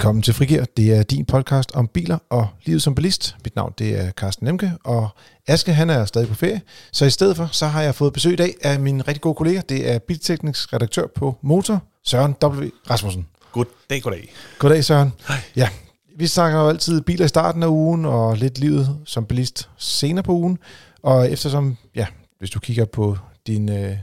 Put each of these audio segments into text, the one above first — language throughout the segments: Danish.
Velkommen til Frigir. Det er din podcast om biler og livet som bilist. Mit navn det er Carsten Nemke, og Aske han er stadig på ferie. Så i stedet for, så har jeg fået besøg i dag af min rigtig gode kollega. Det er bilteknisk redaktør på Motor, Søren W. Rasmussen. Goddag, goddag. Goddag Søren. Hej. Ja, vi snakker jo altid biler i starten af ugen, og lidt livet som bilist senere på ugen. Og eftersom, ja, hvis du kigger på din øh,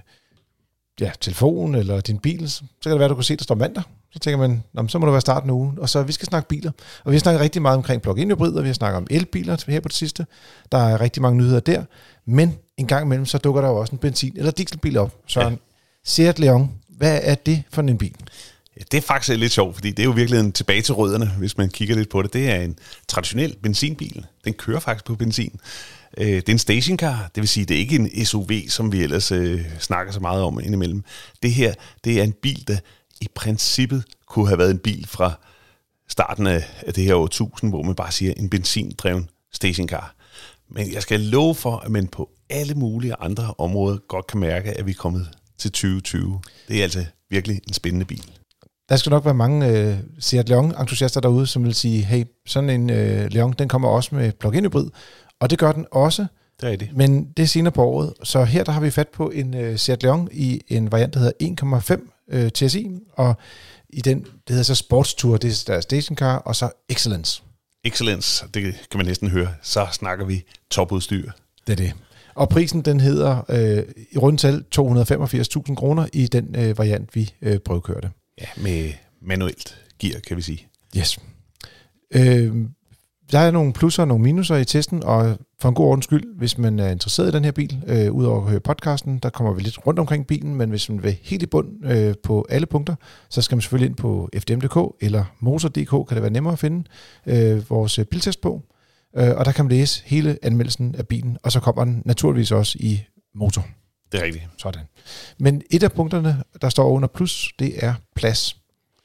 ja, telefon eller din bil, så kan det være, at du kan se, at der står mandag. Så tænker man, Nå, så må det være starten af ugen. Og så vi skal snakke biler. Og vi har snakket rigtig meget omkring plug-in hybrider, vi har snakket om elbiler her på det sidste. Der er rigtig mange nyheder der. Men en gang imellem, så dukker der jo også en benzin- eller dieselbil op. Søren, ja. Seat Leon, hvad er det for en bil? Ja, det er faktisk lidt sjovt, fordi det er jo virkelig en tilbage til rødderne, hvis man kigger lidt på det. Det er en traditionel benzinbil. Den kører faktisk på benzin. Øh, det er en stationcar, det vil sige, det er ikke en SUV, som vi ellers øh, snakker så meget om indimellem. Det her, det er en bil, der i princippet kunne have været en bil fra starten af, det her år 1000, hvor man bare siger en benzindreven stationcar. Men jeg skal love for, at man på alle mulige andre områder godt kan mærke, at vi er kommet til 2020. Det er altså virkelig en spændende bil. Der skal nok være mange øh, Seat Leon-entusiaster derude, som vil sige, hey, sådan en øh, Leon, den kommer også med plug-in hybrid. Og det gør den også, Det er det. men det er senere på året. Så her der har vi fat på en øh, Seat Leon i en variant, der hedder 1,5 øh, TSI, og i den, det hedder så Sportstour, det er der stationcar, og så Excellence. Excellence, det kan man næsten høre. Så snakker vi topudstyr. Det er det. Og prisen, den hedder øh, i rundt tal 285.000 kroner i den øh, variant, vi øh, prøvekørte. Ja, med manuelt gear, kan vi sige. Yes. Øh, der er nogle plusser og nogle minuser i testen, og for en god ordens skyld, hvis man er interesseret i den her bil, øh, udover at høre podcasten, der kommer vi lidt rundt omkring bilen, men hvis man vil helt i bund øh, på alle punkter, så skal man selvfølgelig ind på fdm.dk eller motor.dk, kan det være nemmere at finde øh, vores biltest på. Øh, og der kan man læse hele anmeldelsen af bilen, og så kommer den naturligvis også i motor. Det er rigtigt. Sådan. Men et af punkterne, der står under plus, det er plads.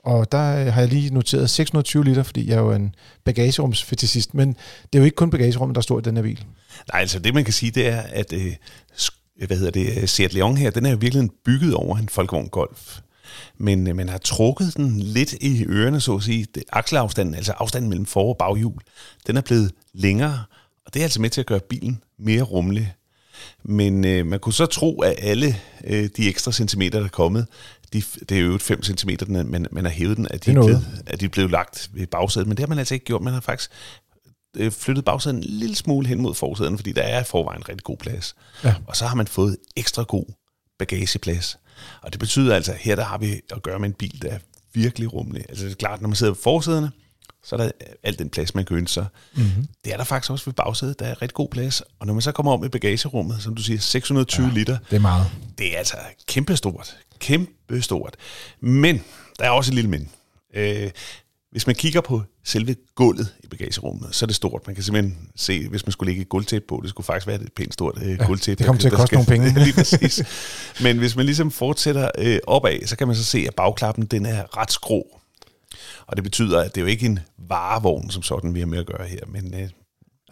Og der øh, har jeg lige noteret 620 liter, fordi jeg er jo en bagagerumsfetisist, men det er jo ikke kun bagagerummet, der står i den her bil. Nej, altså det man kan sige, det er, at øh, hvad hedder det, øh, Seat Leon her, den er jo virkelig bygget over en Volkswagen Golf. Men øh, man har trukket den lidt i ørerne, så at sige. Det, akselafstanden, altså afstanden mellem for- og baghjul, den er blevet længere, og det er altså med til at gøre bilen mere rummelig. Men øh, man kunne så tro, at alle øh, de ekstra centimeter, der er kommet, de, det er jo 5 cm, man, man har hævet den, at de, Det er blevet, at de blevet lagt ved bagsædet. Men det har man altså ikke gjort. Man har faktisk øh, flyttet bagsædet en lille smule hen mod forsæden, fordi der er i forvejen rigtig god plads. Ja. Og så har man fået ekstra god bagageplads. Og det betyder altså, at her der har vi at gøre med en bil, der er virkelig rummelig. Altså det er klart, når man sidder på forsæderne, så er der alt den plads, man kan ønske sig. Mm-hmm. Det er der faktisk også ved bagsædet, der er rigtig god plads. Og når man så kommer om i bagagerummet, som du siger, 620 ja. liter, Det er meget. det er altså kæmpestort. Kæmpestort. Men, der er også et lille men. Øh, hvis man kigger på selve gulvet i bagagerummet, så er det stort. Man kan simpelthen se, hvis man skulle lægge et gulvtæppe på, det skulle faktisk være et pænt stort øh, gulvtæppe. det kommer til at koste nogle penge. Lige præcis. Men hvis man ligesom fortsætter øh, opad, så kan man så se, at bagklappen den er ret skrå. Og det betyder, at det er jo ikke en varevogn, som sådan vi har med at gøre her, men øh,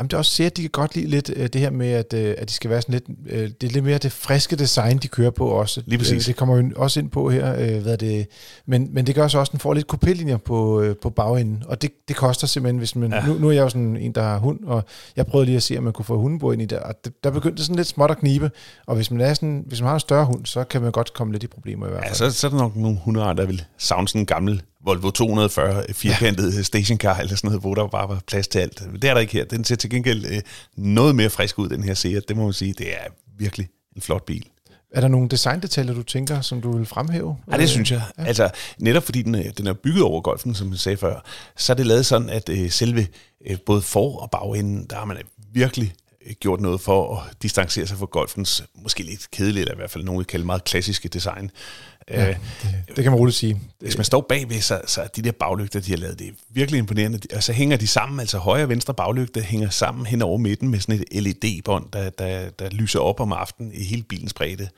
Jamen, det er også at de kan godt lide lidt øh, det her med, at, øh, at de skal være sådan lidt, øh, det er lidt mere det friske design, de kører på også. Lige præcis. Øh, det kommer jo også ind på her, øh, hvad det, men, men det gør så også, at den får lidt kopélinjer på, øh, på bagenden, og det, det koster simpelthen, hvis man, ja. Ja. nu, nu er jeg jo sådan en, der har hund, og jeg prøvede lige at se, om man kunne få hundebord ind i det, og det, der begyndte sådan lidt småt at knibe, og hvis man, er sådan, hvis man har en større hund, så kan man godt komme lidt i problemer i hvert Ja, fald. så, så er der nok nogle hundeejere, der vil savne sådan en gammel Volvo 240 firkantet ja. stationcar eller sådan noget, hvor der bare var plads til alt. Det er der ikke her. Den ser til gengæld øh, noget mere frisk ud, den her Seat. Det må man sige, det er virkelig en flot bil. Er der nogle designdetaljer, du tænker, som du vil fremhæve? Ja, det synes jeg. Ja. Altså, netop fordi den, er- den er bygget over golfen, som jeg sagde før, så er det lavet sådan, at øh, selve øh, både for- og bagenden, der har man virkelig øh, gjort noget for at distancere sig fra golfens måske lidt kedelige, eller i hvert fald nogen vil kalde meget klassiske design. Ja, Det, det kan man roligt sige. Hvis man står bagved, så, så er de der baglygter, de har lavet, det er virkelig imponerende. Og så hænger de sammen, altså højre og venstre baglygte hænger sammen hen over midten med sådan et LED-bånd, der, der, der lyser op om aftenen i hele bilens bredde.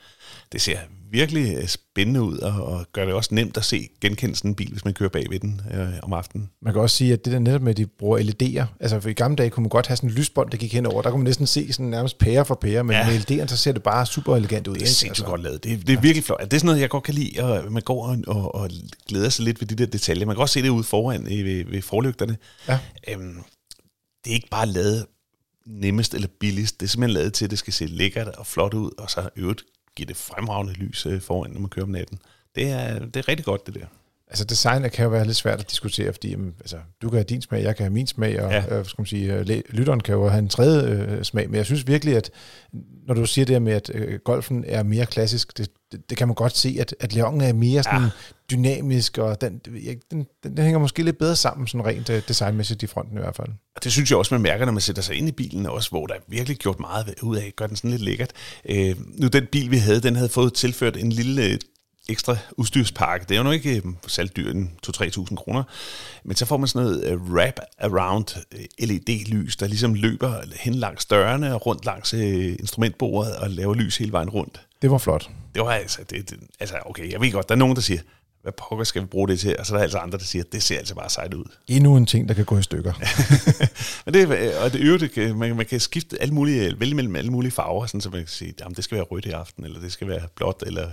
Det ser virkelig øh, spændende ud, og, og gør det også nemt at se genkendelsen en bil, hvis man kører bag ved den øh, om aftenen. Man kan også sige, at det der netop med, at de bruger LED'er, altså for i gamle dage kunne man godt have sådan en lysbånd, der gik henover, der kunne man næsten se sådan nærmest pære for pære, men ja. med LED'erne, så ser det bare super elegant ud. Det er sindssygt altså. godt lavet. Det, det er virkelig flot. Det er sådan noget, jeg godt kan lide, og man går og, og, og glæder sig lidt ved de der detaljer. Man kan også se det ude foran ved, ved forlygterne. Ja. Øhm, det er ikke bare lavet nemmest eller billigst. Det er simpelthen lavet til, at det skal se lækkert og flot ud, og så øvrigt give det fremragende lys øh, foran, når man kører om natten. Det er, det er rigtig godt, det der. Altså designet kan jo være lidt svært at diskutere, fordi jamen, altså, du kan have din smag, jeg kan have min smag, og ja. øh, skal man sige, øh, lytteren kan jo have en tredje øh, smag. Men jeg synes virkelig, at når du siger det med, at øh, golfen er mere klassisk, det, det, det kan man godt se, at, at Leon er mere sådan ja. dynamisk, og den, den, den, den hænger måske lidt bedre sammen, sådan rent øh, designmæssigt i fronten i hvert fald. Og det synes jeg også, man mærker, når man sætter sig ind i bilen også, hvor der er virkelig gjort meget ud af, gør den sådan lidt lækkert. Øh, nu den bil, vi havde, den havde fået tilført en lille ekstra udstyrspakke. Det er jo nok ikke øh, salgdyr en 2-3.000 kroner. Men så får man sådan noget uh, wrap around øh, LED-lys, der ligesom løber hen langs dørene og rundt langs uh, instrumentbordet og laver lys hele vejen rundt. Det var flot. Det var altså, det, det, altså okay, jeg ved godt, der er nogen, der siger, hvad pokker skal vi bruge det til? Og så er der altså andre, der siger, det ser altså bare sejt ud. Endnu en ting, der kan gå i stykker. Men det, og det øvrigt, man, man kan skifte alle mulige, vælge mellem alle mulige farver, sådan, så man kan sige, jamen, det skal være rødt i aften, eller det skal være blåt, eller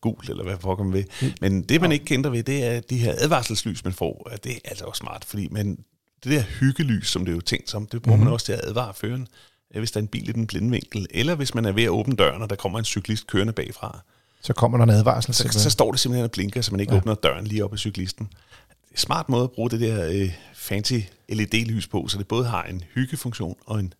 gult, eller hvad pokker man ved. Mm. Men det, man ikke kender ved, det er de her advarselslys, man får. Det er altså også smart, fordi man, det der hyggelys, som det er jo tænkt som, det bruger mm. man også til at advare føren, hvis der er en bil i den blinde vinkel, eller hvis man er ved at åbne døren, og der kommer en cyklist kørende bagfra. Så kommer der en advarsel. Så, så står det simpelthen og blinker, så man ikke ja. åbner døren lige op af cyklisten. Smart måde at bruge det der øh, fancy LED-lys på, så det både har en hyggefunktion og en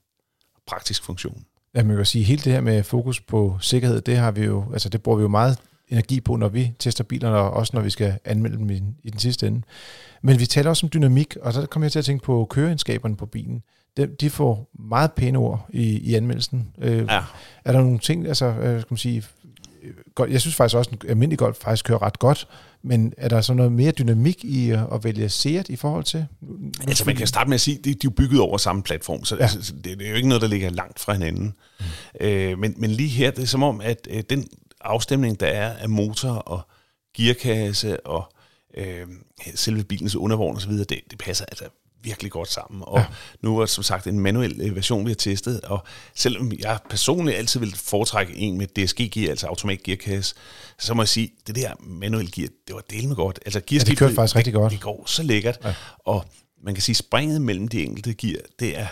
praktisk funktion. Ja, man kan sige, hele det her med fokus på sikkerhed, det har vi jo, altså det bruger vi jo meget energi på, når vi tester bilerne, og også når vi skal anmelde dem i, i den sidste ende. Men vi taler også om dynamik, og så kommer jeg til at tænke på køreegenskaberne på bilen. De, de får meget pæne ord i, i anmeldelsen. Øh, ja. Er der nogle ting, altså, øh, skal man sige, godt, jeg synes faktisk også, at en almindelig golf faktisk kører ret godt, men er der så noget mere dynamik i at vælge Seat i forhold til? Altså man kan starte med at sige, at de, de er jo bygget over samme platform, så, ja. det, det er jo ikke noget, der ligger langt fra hinanden. Mm. Øh, men, men lige her, det er som om, at øh, den afstemning, der er af motor og gearkasse og øh, selve bilens undervogn osv., det, det passer altså virkelig godt sammen. Og ja. nu er som sagt en manuel øh, version, vi har testet, og selvom jeg personligt altid vil foretrække en med DSG-gear, altså automat gearkasse, så må jeg sige, det der manuel gear, det var del med godt. Altså gearskiftet, ja, det kørte faktisk rigtig godt. Det går så lækkert, ja. og man kan sige, springet mellem de enkelte gear, det er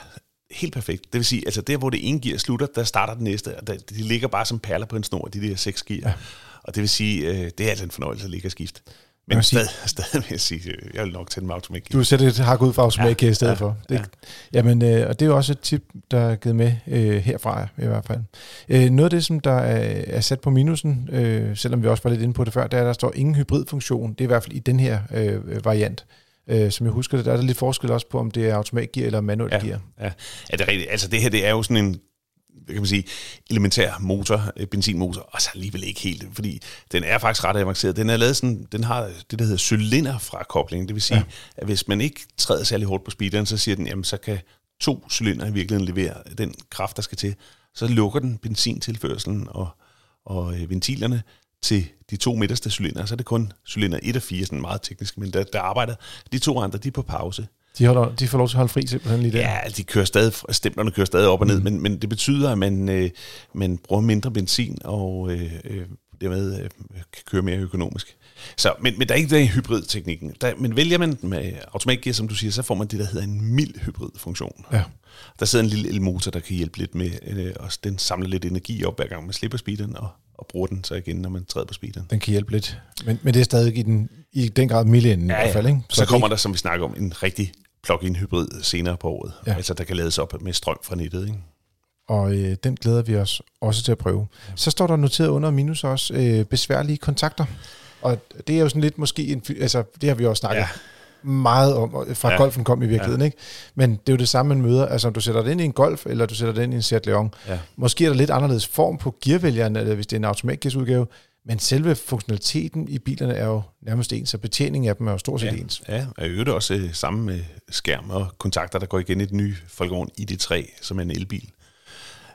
helt perfekt. Det vil sige, altså der, hvor det ene gear slutter, der starter det næste, og der, de ligger bare som perler på en snor, de der seks gear. Ja. Og det vil sige, øh, det er altså en fornøjelse at ligge og skifte. Men stadig, stadig vil jeg sige, øh, jeg vil nok tænde med automat Du sætter et hak ud for automat ja, i stedet ja, for. Det, ja. Jamen, øh, og det er jo også et tip, der er givet med øh, herfra i hvert fald. Øh, noget af det, som der er, er sat på minusen, øh, selvom vi også var lidt inde på det før, det er, at der står ingen hybridfunktion. Det er i hvert fald i den her øh, variant. Øh, som jeg husker det, der er der lidt forskel også på, om det er automatgear eller manuelt ja, gear. Ja. ja, det er rigtigt. Altså det her, det er jo sådan en kan man sige, elementær motor, øh, benzinmotor, og så alligevel ikke helt, fordi den er faktisk ret avanceret. Den er lavet sådan, den har det, der hedder cylinder fra koblingen. Det vil sige, ja. at hvis man ikke træder særlig hårdt på speederen, så siger den, jamen så kan to cylinder i virkeligheden levere den kraft, der skal til. Så lukker den benzintilførselen og, og øh, ventilerne til de to midterste cylinder, så er det kun cylinder 1 og 4, sådan meget teknisk, men der, der arbejder. De to andre, de er på pause. De, holder, de får lov til at holde fri simpelthen lige der? Ja, de kører stadig, stemplerne kører stadig op og ned, mm. men, men det betyder, at man, øh, man bruger mindre benzin og øh, øh, dermed øh, kan køre mere økonomisk. Så, men, men der er ikke den hybridteknikken. Der, men vælger man med automatgear, som du siger, så får man det, der hedder en mild hybridfunktion. Ja. Der sidder en lille elmotor, der kan hjælpe lidt med, øh, og den samler lidt energi op, hver gang man slipper speederen, og, og bruger den så igen, når man træder på speederen. Den kan hjælpe lidt, men, men det er stadig i den, i den grad mild ja, i hvert fald. Ikke? Så, så kommer der, som vi snakker om, en rigtig plug-in hybrid senere på året. Ja. Altså, der kan lades op med strøm fra nettet. Ikke? Og øh, den glæder vi os også til at prøve. Ja. Så står der noteret under minus også øh, besværlige kontakter. Og det er jo sådan lidt måske, en, altså det har vi også snakket ja. Meget om, fra ja. golfen kom i virkeligheden, ja. ikke? Men det er jo det samme, man møder. Altså om du sætter det ind i en Golf, eller du sætter det ind i en Seat Leon. Ja. Måske er der lidt anderledes form på gearvælgeren, eller hvis det er en automatgearsudgave. Men selve funktionaliteten i bilerne er jo nærmest ens, så betjeningen af dem er jo stort set ja, ens. Ja, og i øvrigt også øh, sammen med skærm og kontakter, der går igen i den nye Volkswagen ID3, som er en elbil.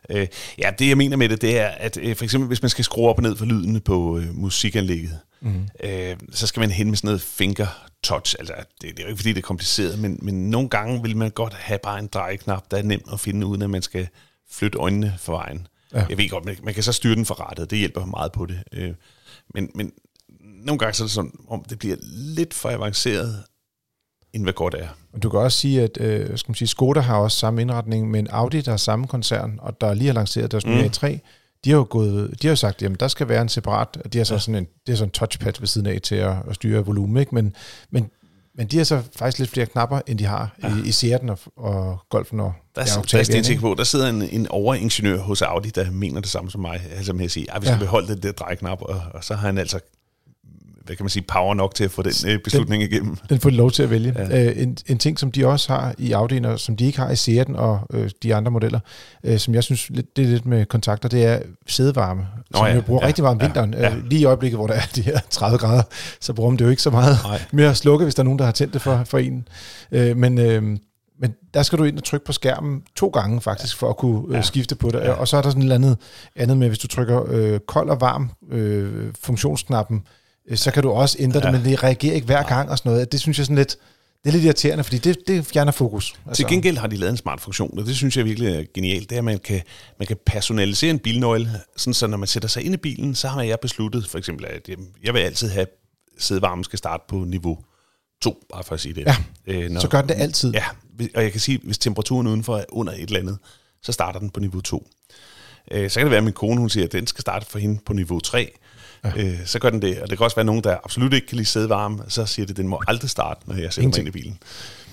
Øh, ja, det jeg mener med det, det er, at øh, for eksempel hvis man skal skrue op og ned for lyden på øh, musikanlægget, mm. øh, så skal man hen med sådan noget finger touch. Altså, det, det er jo ikke fordi, det er kompliceret, men, men nogle gange vil man godt have bare en drejeknap, der er nemt at finde, uden at man skal flytte øjnene for vejen. Ja. Jeg ved godt, man, man kan så styre den for rettet, det hjælper meget på det. Øh, men, men nogle gange så er det sådan, om det bliver lidt for avanceret, end hvad godt er. Og du kan også sige, at øh, skal man sige, Skoda har også samme indretning, men Audi, der er samme koncern, og der lige har lanceret deres mm. A3, de har jo gået, de har jo sagt, jamen der skal være en separat, de har så ja. sådan en, det er sådan en touchpad ved siden af til at, at styre volumen, ikke? Men, men, men de har så faktisk lidt flere knapper, end de har ja. i, i Seaten og, og Golfen og der, ja, Octavia, der, er på, der sidder en, en overingeniør hos Audi, der mener det samme som mig, altså med at sige, at vi skal ja. beholde det der drejknap, og, og så har han altså hvad kan man sige, power nok til at få den øh, beslutning den, igennem. Den får de lov til at vælge. Ja. Øh, en, en ting, som de også har i Audi'en, og som de ikke har i Seaten og øh, de andre modeller, øh, som jeg synes, lidt, det er lidt med kontakter, det er sædevarme, Nå, som ja. jo bruger ja. rigtig varmt om vinteren. Ja. Øh, lige i øjeblikket, hvor der er de her 30 grader, så bruger man det jo ikke så meget Nej. mere at slukke, hvis der er nogen, der har tændt det for, for en. Øh, men... Øh, men der skal du ind og trykke på skærmen to gange faktisk, for at kunne øh, ja. skifte på det. Ja. Og så er der sådan et eller andet, andet med, hvis du trykker øh, kold og varm øh, funktionsknappen, Øh, så kan du også ændre ja. det, men det reagerer ikke hver gang og sådan noget. Det synes jeg sådan lidt, det er lidt irriterende, fordi det, det fjerner fokus. Altså. Til gengæld har de lavet en smart funktion, og det synes jeg virkelig er genialt. Det er, at man kan, man kan personalisere en bilnøgle, sådan så når man sætter sig ind i bilen, så har jeg besluttet for eksempel, at jeg vil altid have sædevarmen skal starte på niveau 2, bare for at sige det. Ja, øh, når, så gør den det altid. Ja, og jeg kan sige, hvis temperaturen udenfor er under et eller andet, så starter den på niveau 2. Øh, så kan det være, at min kone hun siger, at den skal starte for hende på niveau 3, ja. øh, så gør den det. Og det kan også være nogen, der absolut ikke kan lide sæde varme, så siger det, at den må aldrig starte, når jeg sætter mig ind i bilen.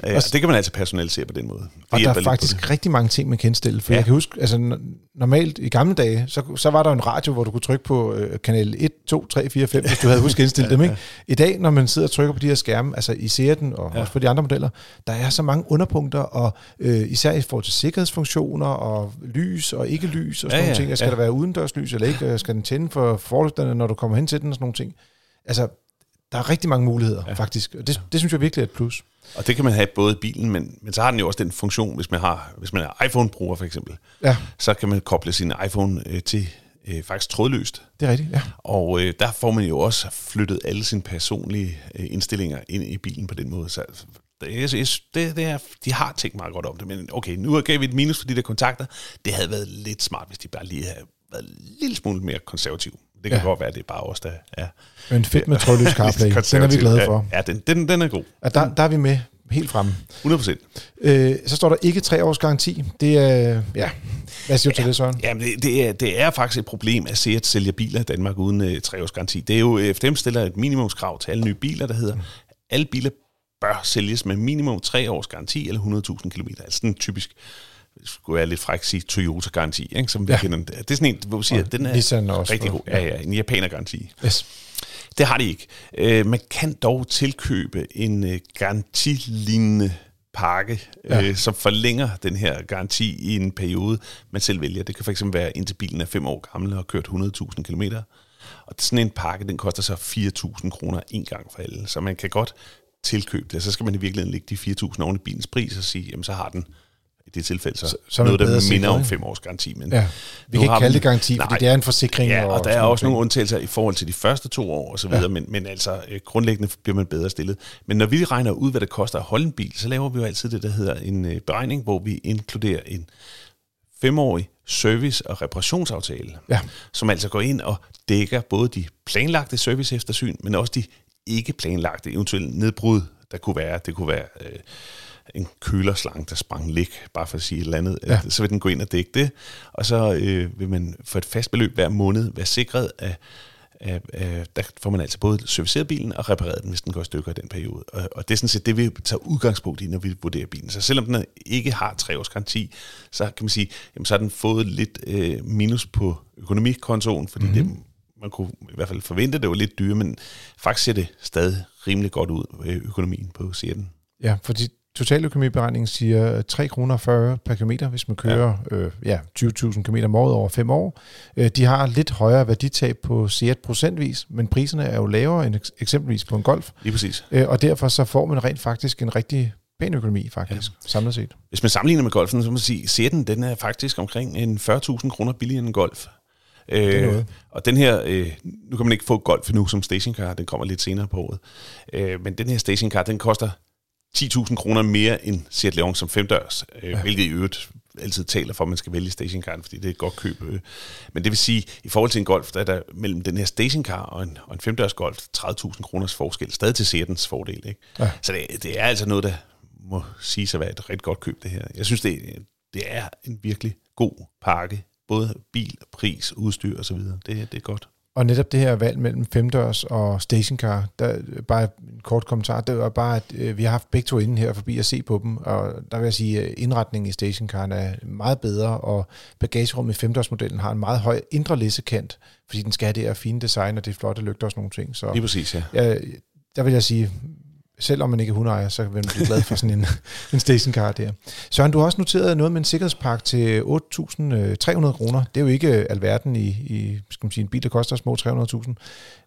Øh, altså, det kan man altså personalisere på den måde. Og der er faktisk rigtig mange ting, man kan indstille. For ja. jeg kan huske, altså normalt i gamle dage, så, så var der en radio, hvor du kunne trykke på øh, kanal 1, 2, 3, 4, 5, hvis du havde husket at indstille ja, dem. Ikke? I dag, når man sidder og trykker på de her skærme, altså i Seaten og ja. også på de andre modeller, der er så mange underpunkter, og øh, især i forhold til sikkerhedsfunktioner og lys og ikke lys og sådan ja, nogle ting. Skal ja. der være udendørslys eller ikke? Skal den tænde for forlygterne, når du kommer hen til den og sådan nogle ting? Altså, der er rigtig mange muligheder, ja. faktisk. Og det, det synes jeg virkelig er et plus. Og det kan man have både i bilen, men, men så har den jo også den funktion, hvis man har hvis man er iPhone-bruger for eksempel, ja. så kan man koble sin iPhone øh, til øh, faktisk trådløst. Det er rigtigt, ja. Og øh, der får man jo også flyttet alle sine personlige øh, indstillinger ind i bilen på den måde. Så det, det, det er, de har tænkt meget godt om det, men okay, nu gav vi et minus for de der kontakter. Det havde været lidt smart, hvis de bare lige havde været en lille smule mere konservativ. Det kan ja. godt være, det er bare os, der er... Men fedt med trådløs CarPlay. den er vi glade for. Ja, den, den, den er god. Og der, der er vi med helt fremme. 100 øh, Så står der ikke tre års garanti. Det er, ja, hvad siger du ja, til det, Søren? Jamen, det, det, er, det er faktisk et problem at se at sælge biler i Danmark uden uh, tre års garanti. Det er jo, FDM stiller et minimumskrav til alle nye biler, der hedder, mm. alle biler bør sælges med minimum tre års garanti eller 100.000 km. Altså sådan typisk skulle være lidt fræk sige Toyota-garanti, ikke, som vi ja. kender. Det er sådan en, hvor vi siger, at den er også rigtig god. Ja, ja, en japaner-garanti. Yes. Det har de ikke. Øh, man kan dog tilkøbe en øh, garantilignende pakke, ja. øh, som forlænger den her garanti i en periode, man selv vælger. Det kan fx være, indtil bilen er fem år gammel og har kørt 100.000 km. Og sådan en pakke, den koster så 4.000 kroner en gang for alle. Så man kan godt tilkøbe det. Så skal man i virkeligheden lægge de 4.000 oven i bilens pris og sige, jamen så har den det tilfælde så, så, noget, der minder om fem års garanti. Men ja. Vi kan ikke kalde det garanti, nej, fordi det er en forsikring. Ja, og, og der er også nogle undtagelser i forhold til de første to år og så videre, ja. men, men altså øh, grundlæggende bliver man bedre stillet. Men når vi regner ud, hvad det koster at holde en bil, så laver vi jo altid det, der hedder en øh, beregning, hvor vi inkluderer en femårig service- og reparationsaftale, ja. som altså går ind og dækker både de planlagte service eftersyn, men også de ikke planlagte eventuelle nedbrud, der kunne være. Det kunne være... Øh, en kølerslang, der sprang læk, bare for at sige et eller andet, ja. så vil den gå ind og dække det, og så øh, vil man for et fast beløb hver måned være sikret af, af, af, der får man altså både serviceret bilen og repareret den, hvis den går i stykker i den periode. Og, og det er sådan set det, vi tager udgangspunkt i, når vi vurderer bilen. Så selvom den ikke har tre års garanti, så kan man sige, jamen, så har den fået lidt øh, minus på økonomikontoen, fordi mm-hmm. det, man kunne i hvert fald forvente, at det var lidt dyre, men faktisk ser det stadig rimelig godt ud, øh, økonomien på Seaten. Ja, fordi Totaløkonomiberegningen siger 3 kroner 40 per kilometer, hvis man kører ja. Øh, ja, 20.000 km om året over 5 år. Øh, de har lidt højere værditab på Seat procentvis, men priserne er jo lavere end eksempelvis på en Golf. Lige præcis. Øh, og derfor så får man rent faktisk en rigtig pæn økonomi faktisk, ja. samlet set. Hvis man sammenligner med golfen, så må man sige, ser den, den er faktisk omkring en 40.000 kroner billigere end golf. Øh, og den her, øh, nu kan man ikke få golf nu som stationcar, den kommer lidt senere på året. Øh, men den her stationcar, den koster 10.000 kroner mere end Seat Leon som femdørs, øh, ja. hvilket i øvrigt altid taler for, at man skal vælge stationcar, fordi det er et godt køb. Øh. Men det vil sige, i forhold til en Golf, der er der mellem den her stationcar og en, og en femdørs Golf 30.000 kroners forskel, stadig til Seatens fordel. Ikke? Ja. Så det, det er altså noget, der må sige sig at være et rigtig godt køb, det her. Jeg synes, det, det er en virkelig god pakke. Både bil, pris, udstyr osv. Det, det er godt. Og netop det her valg mellem femdørs og stationcar, der bare en kort kommentar, det var bare, at øh, vi har haft begge to inden her forbi at se på dem, og der vil jeg sige, at indretningen i stationcaren er meget bedre, og bagagerummet i femdørsmodellen har en meget høj indre læssekant, fordi den skal have det her fine design, og det er flotte lygter og sådan nogle ting. Så, Lige præcis, ja. ja. Der vil jeg sige, selvom man ikke er hundeejer, så vil man blive glad for sådan en, en stationcar der. Søren, du har også noteret noget med en sikkerhedspakke til 8.300 kroner. Det er jo ikke alverden i, i skal man sige, en bil, der koster små 300.000.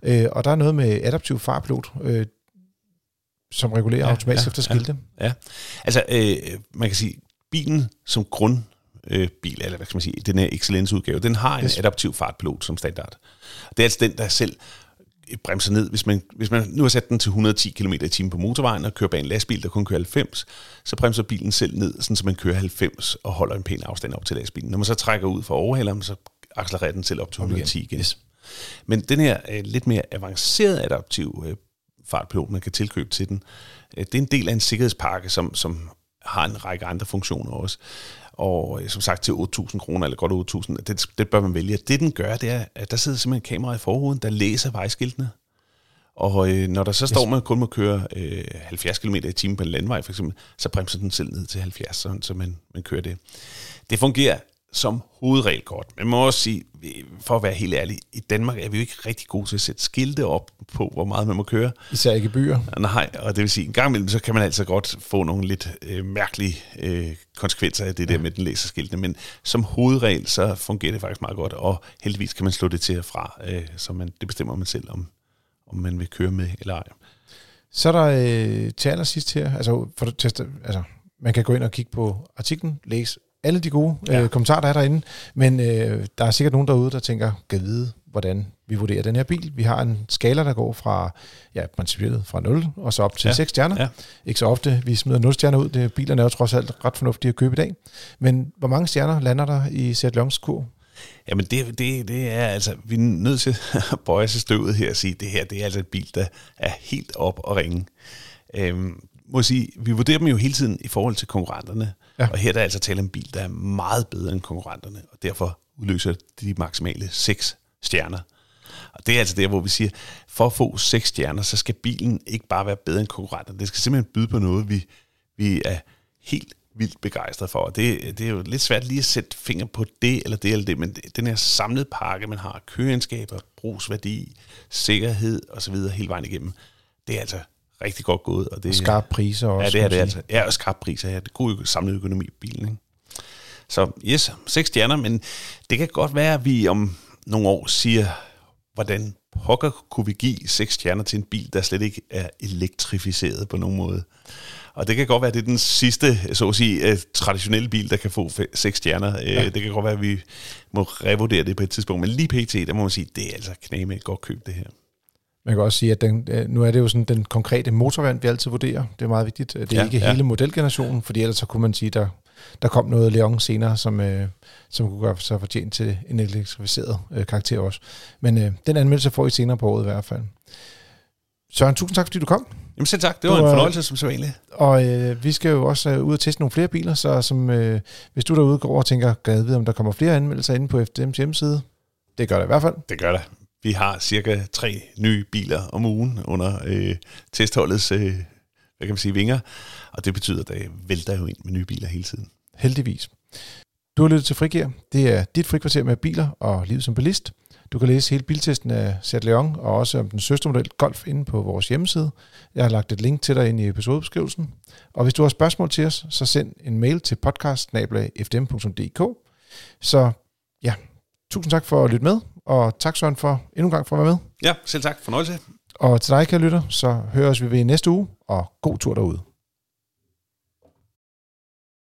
Øh, og der er noget med adaptiv farpilot, øh, som regulerer ja, automatisk ja, efter skilte. Ja, ja. altså øh, man kan sige, bilen som grund øh, bil, eller hvad skal man sige, den her Excellence-udgave, den har en yes. adaptiv fartpilot som standard. Det er altså den, der selv bremser ned. Hvis man, hvis man nu har sat den til 110 km i timen på motorvejen og kører bag en lastbil, der kun kører 90, så bremser bilen selv ned, sådan så man kører 90 og holder en pæn afstand op til lastbilen. Når man så trækker ud for overhaleren, så accelererer den selv op til 110 igen. Yes. Men den her uh, lidt mere avancerede adaptiv uh, fartpilot, man kan tilkøbe til den, uh, det er en del af en sikkerhedspakke, som, som har en række andre funktioner også og som sagt til 8.000 kroner, eller godt 8.000, det, det bør man vælge. Det den gør, det er, at der sidder simpelthen kamera i forruden, der læser vejskiltene. Og øh, når der så står, man kun må køre øh, 70 km i timen på en landvej for eksempel, så bremser den selv ned til 70, så, så man, man kører det. Det fungerer som hovedregel godt. Men man må også sige, for at være helt ærlig, i Danmark er vi jo ikke rigtig gode til at sætte skilte op på, hvor meget man må køre. Især ikke byer. Nej, og det vil sige, en gang imellem, så kan man altså godt få nogle lidt øh, mærkelige øh, konsekvenser af det ja. der med den laserskiltene, men som hovedregel, så fungerer det faktisk meget godt, og heldigvis kan man slå det til og fra, øh, så man, det bestemmer man selv, om, om man vil køre med eller ej. Så er der øh, til allersidst her, altså, for at teste, altså man kan gå ind og kigge på artiklen, læse alle de gode ja. øh, kommentarer, der er derinde, men øh, der er sikkert nogen derude, der tænker, kan vide, hvordan vi vurderer den her bil. Vi har en skala, der går fra, ja, principielt fra 0 og så op til ja. 6 stjerner. Ja. Ikke så ofte, vi smider 0 stjerner ud. Det, bilerne er jo trods alt ret fornuftige at købe i dag. Men hvor mange stjerner lander der i Seat Leons kur? Jamen det, det, det er altså, vi er nødt til at bøje sig støvet her og sige, det her det er altså en bil, der er helt op og ringe. Øhm, må sige, vi vurderer dem jo hele tiden i forhold til konkurrenterne. Ja. Og her er der altså tale om en bil, der er meget bedre end konkurrenterne, og derfor udløser de maksimale 6 stjerner. Og det er altså der, hvor vi siger, for at få 6 stjerner, så skal bilen ikke bare være bedre end konkurrenterne. Det skal simpelthen byde på noget, vi, vi er helt vildt begejstret for. Og det, det er jo lidt svært lige at sætte finger på det eller det eller det, men den her samlede pakke, man har, køreegenskaber, brugsværdi, sikkerhed osv. hele vejen igennem, det er altså rigtig godt gået. Og, det, og skarpe priser også. Ja, det er det altså. Ja, og skarpe priser. Ja. Det er god samlet økonomi i bilen. Ikke? Så yes, seks stjerner, men det kan godt være, at vi om nogle år siger, hvordan pokker kunne vi give seks stjerner til en bil, der slet ikke er elektrificeret på nogen måde. Og det kan godt være, at det er den sidste, så at sige, uh, traditionelle bil, der kan få seks stjerner. Uh, ja. Det kan godt være, at vi må revurdere det på et tidspunkt. Men lige pt, der må man sige, det er altså knæme et godt køb, det her. Man kan også sige, at den, øh, nu er det jo sådan den konkrete motorvand, vi altid vurderer. Det er meget vigtigt. Det er ja, ikke ja. hele modelgenerationen, fordi ellers så kunne man sige, der, der kom noget Leon senere, som, øh, som kunne gøre sig fortjent til en elektrificeret øh, karakter også. Men øh, den anmeldelse får I senere på året i hvert fald. Søren, tusind tak, fordi du kom. Jamen selv tak, det var du, en fornøjelse som sædvanligt. Og øh, vi skal jo også øh, ud og teste nogle flere biler, så som, øh, hvis du derude går og tænker, jeg vide, om der kommer flere anmeldelser inde på FDM's hjemmeside? Det gør det i hvert fald. Det gør det. Vi har cirka tre nye biler om ugen under øh, testholdets øh, hvad kan man sige, vinger, og det betyder, at der vælter jo ind med nye biler hele tiden. Heldigvis. Du har lyttet til Frigir. Det er dit frikvarter med biler og livet som bilist. Du kan læse hele biltesten af Seat Leon og også om den søstermodel Golf inde på vores hjemmeside. Jeg har lagt et link til dig ind i episodebeskrivelsen. Og hvis du har spørgsmål til os, så send en mail til podcast Så ja, tusind tak for at lytte med, og tak Søren for endnu en gang for at være med. Ja, selv tak. Fornøjelse. Og til dig, kære lytter, så høres vi ved næste uge, og god tur derude.